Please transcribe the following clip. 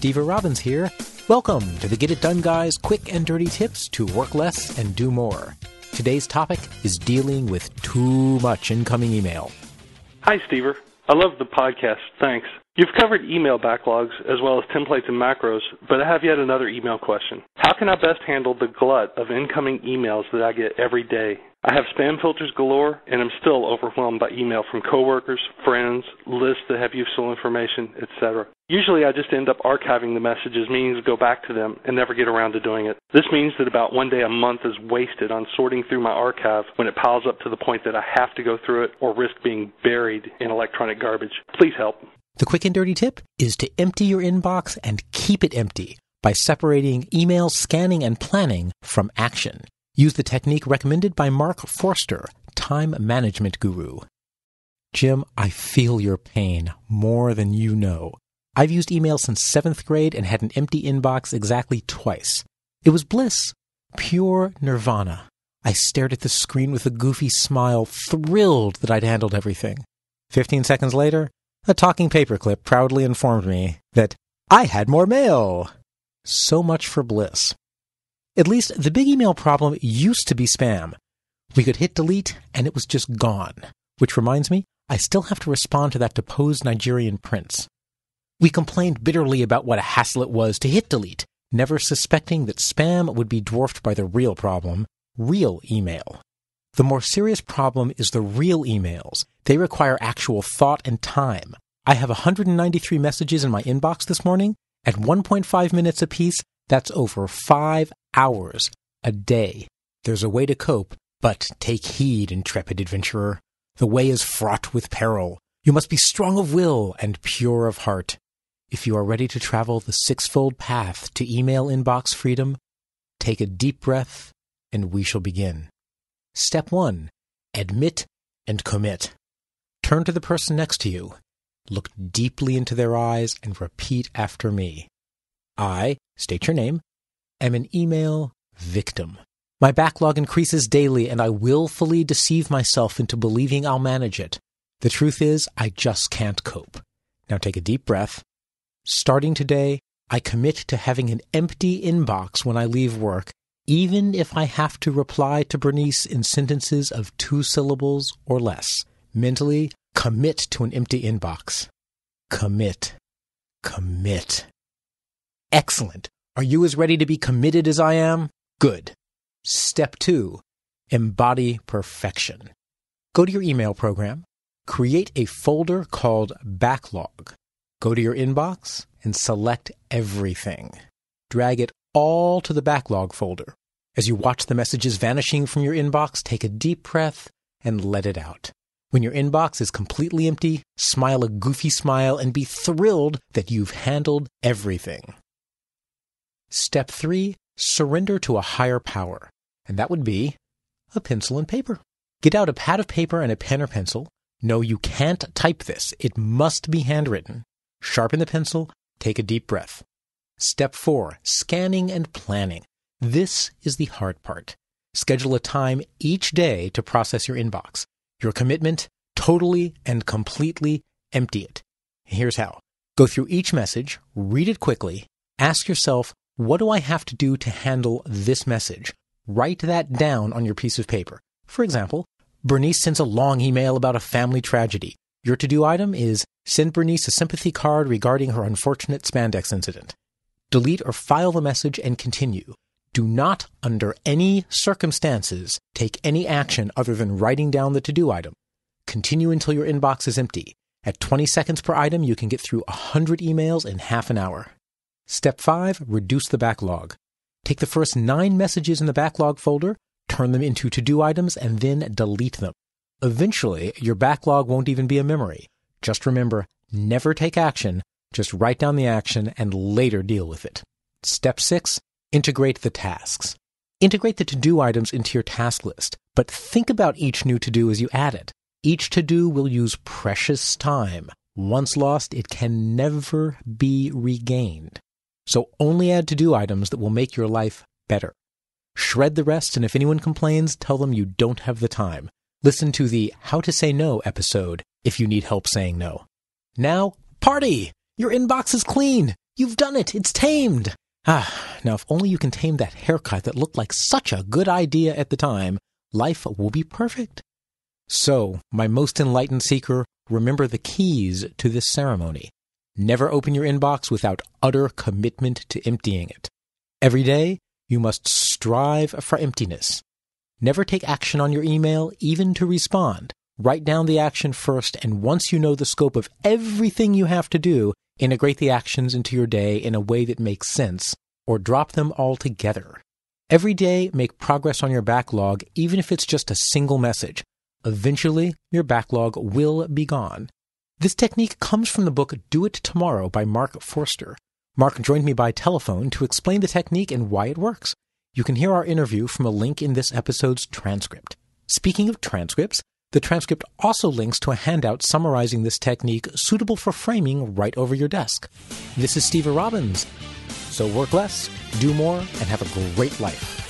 Stever Robbins here. Welcome to the Get It Done Guys quick and dirty tips to work less and do more. Today's topic is dealing with too much incoming email. Hi, Stever. I love the podcast. Thanks. You've covered email backlogs as well as templates and macros, but I have yet another email question. How can I best handle the glut of incoming emails that I get every day? I have spam filters galore, and I'm still overwhelmed by email from coworkers, friends, lists that have useful information, etc. Usually I just end up archiving the messages, meaning to go back to them and never get around to doing it. This means that about one day a month is wasted on sorting through my archive when it piles up to the point that I have to go through it or risk being buried in electronic garbage. Please help. The quick and dirty tip is to empty your inbox and keep it empty by separating email scanning and planning from action. Use the technique recommended by Mark Forster, time management guru. Jim, I feel your pain more than you know. I've used email since seventh grade and had an empty inbox exactly twice. It was bliss, pure nirvana. I stared at the screen with a goofy smile, thrilled that I'd handled everything. Fifteen seconds later, a talking paperclip proudly informed me that I had more mail. So much for bliss. At least the big email problem used to be spam. We could hit delete and it was just gone. Which reminds me, I still have to respond to that deposed Nigerian prince. We complained bitterly about what a hassle it was to hit delete, never suspecting that spam would be dwarfed by the real problem, real email. The more serious problem is the real emails. They require actual thought and time. I have 193 messages in my inbox this morning. At 1.5 minutes apiece, that's over five hours a day. There's a way to cope, but take heed, intrepid adventurer. The way is fraught with peril. You must be strong of will and pure of heart. If you are ready to travel the sixfold path to email inbox freedom, take a deep breath and we shall begin. Step one, admit and commit. Turn to the person next to you. Look deeply into their eyes and repeat after me. I, state your name, am an email victim. My backlog increases daily and I willfully deceive myself into believing I'll manage it. The truth is, I just can't cope. Now take a deep breath. Starting today, I commit to having an empty inbox when I leave work, even if I have to reply to Bernice in sentences of two syllables or less. Mentally, commit to an empty inbox. Commit. Commit. Excellent. Are you as ready to be committed as I am? Good. Step two, embody perfection. Go to your email program, create a folder called backlog. Go to your inbox and select everything. Drag it all to the backlog folder. As you watch the messages vanishing from your inbox, take a deep breath and let it out. When your inbox is completely empty, smile a goofy smile and be thrilled that you've handled everything. Step three, surrender to a higher power. And that would be a pencil and paper. Get out a pad of paper and a pen or pencil. No, you can't type this. It must be handwritten. Sharpen the pencil. Take a deep breath. Step four, scanning and planning. This is the hard part. Schedule a time each day to process your inbox. Your commitment, totally and completely empty it. Here's how. Go through each message, read it quickly, ask yourself, what do I have to do to handle this message? Write that down on your piece of paper. For example, Bernice sends a long email about a family tragedy. Your to do item is send Bernice a sympathy card regarding her unfortunate spandex incident. Delete or file the message and continue. Do not, under any circumstances, take any action other than writing down the to do item. Continue until your inbox is empty. At 20 seconds per item, you can get through 100 emails in half an hour. Step 5 Reduce the backlog. Take the first nine messages in the backlog folder, turn them into to do items, and then delete them. Eventually, your backlog won't even be a memory. Just remember never take action, just write down the action and later deal with it. Step 6 Integrate the tasks. Integrate the to do items into your task list, but think about each new to do as you add it. Each to do will use precious time. Once lost, it can never be regained. So only add to do items that will make your life better. Shred the rest, and if anyone complains, tell them you don't have the time. Listen to the How to Say No episode if you need help saying no. Now, party! Your inbox is clean! You've done it! It's tamed! Ah, now if only you can tame that haircut that looked like such a good idea at the time, life will be perfect. So, my most enlightened seeker, remember the keys to this ceremony. Never open your inbox without utter commitment to emptying it. Every day, you must strive for emptiness. Never take action on your email, even to respond. Write down the action first, and once you know the scope of everything you have to do, integrate the actions into your day in a way that makes sense, or drop them altogether. Every day, make progress on your backlog, even if it's just a single message. Eventually, your backlog will be gone. This technique comes from the book Do It Tomorrow by Mark Forster. Mark joined me by telephone to explain the technique and why it works. You can hear our interview from a link in this episode's transcript. Speaking of transcripts, the transcript also links to a handout summarizing this technique suitable for framing right over your desk. This is Stever Robbins. So work less, do more, and have a great life.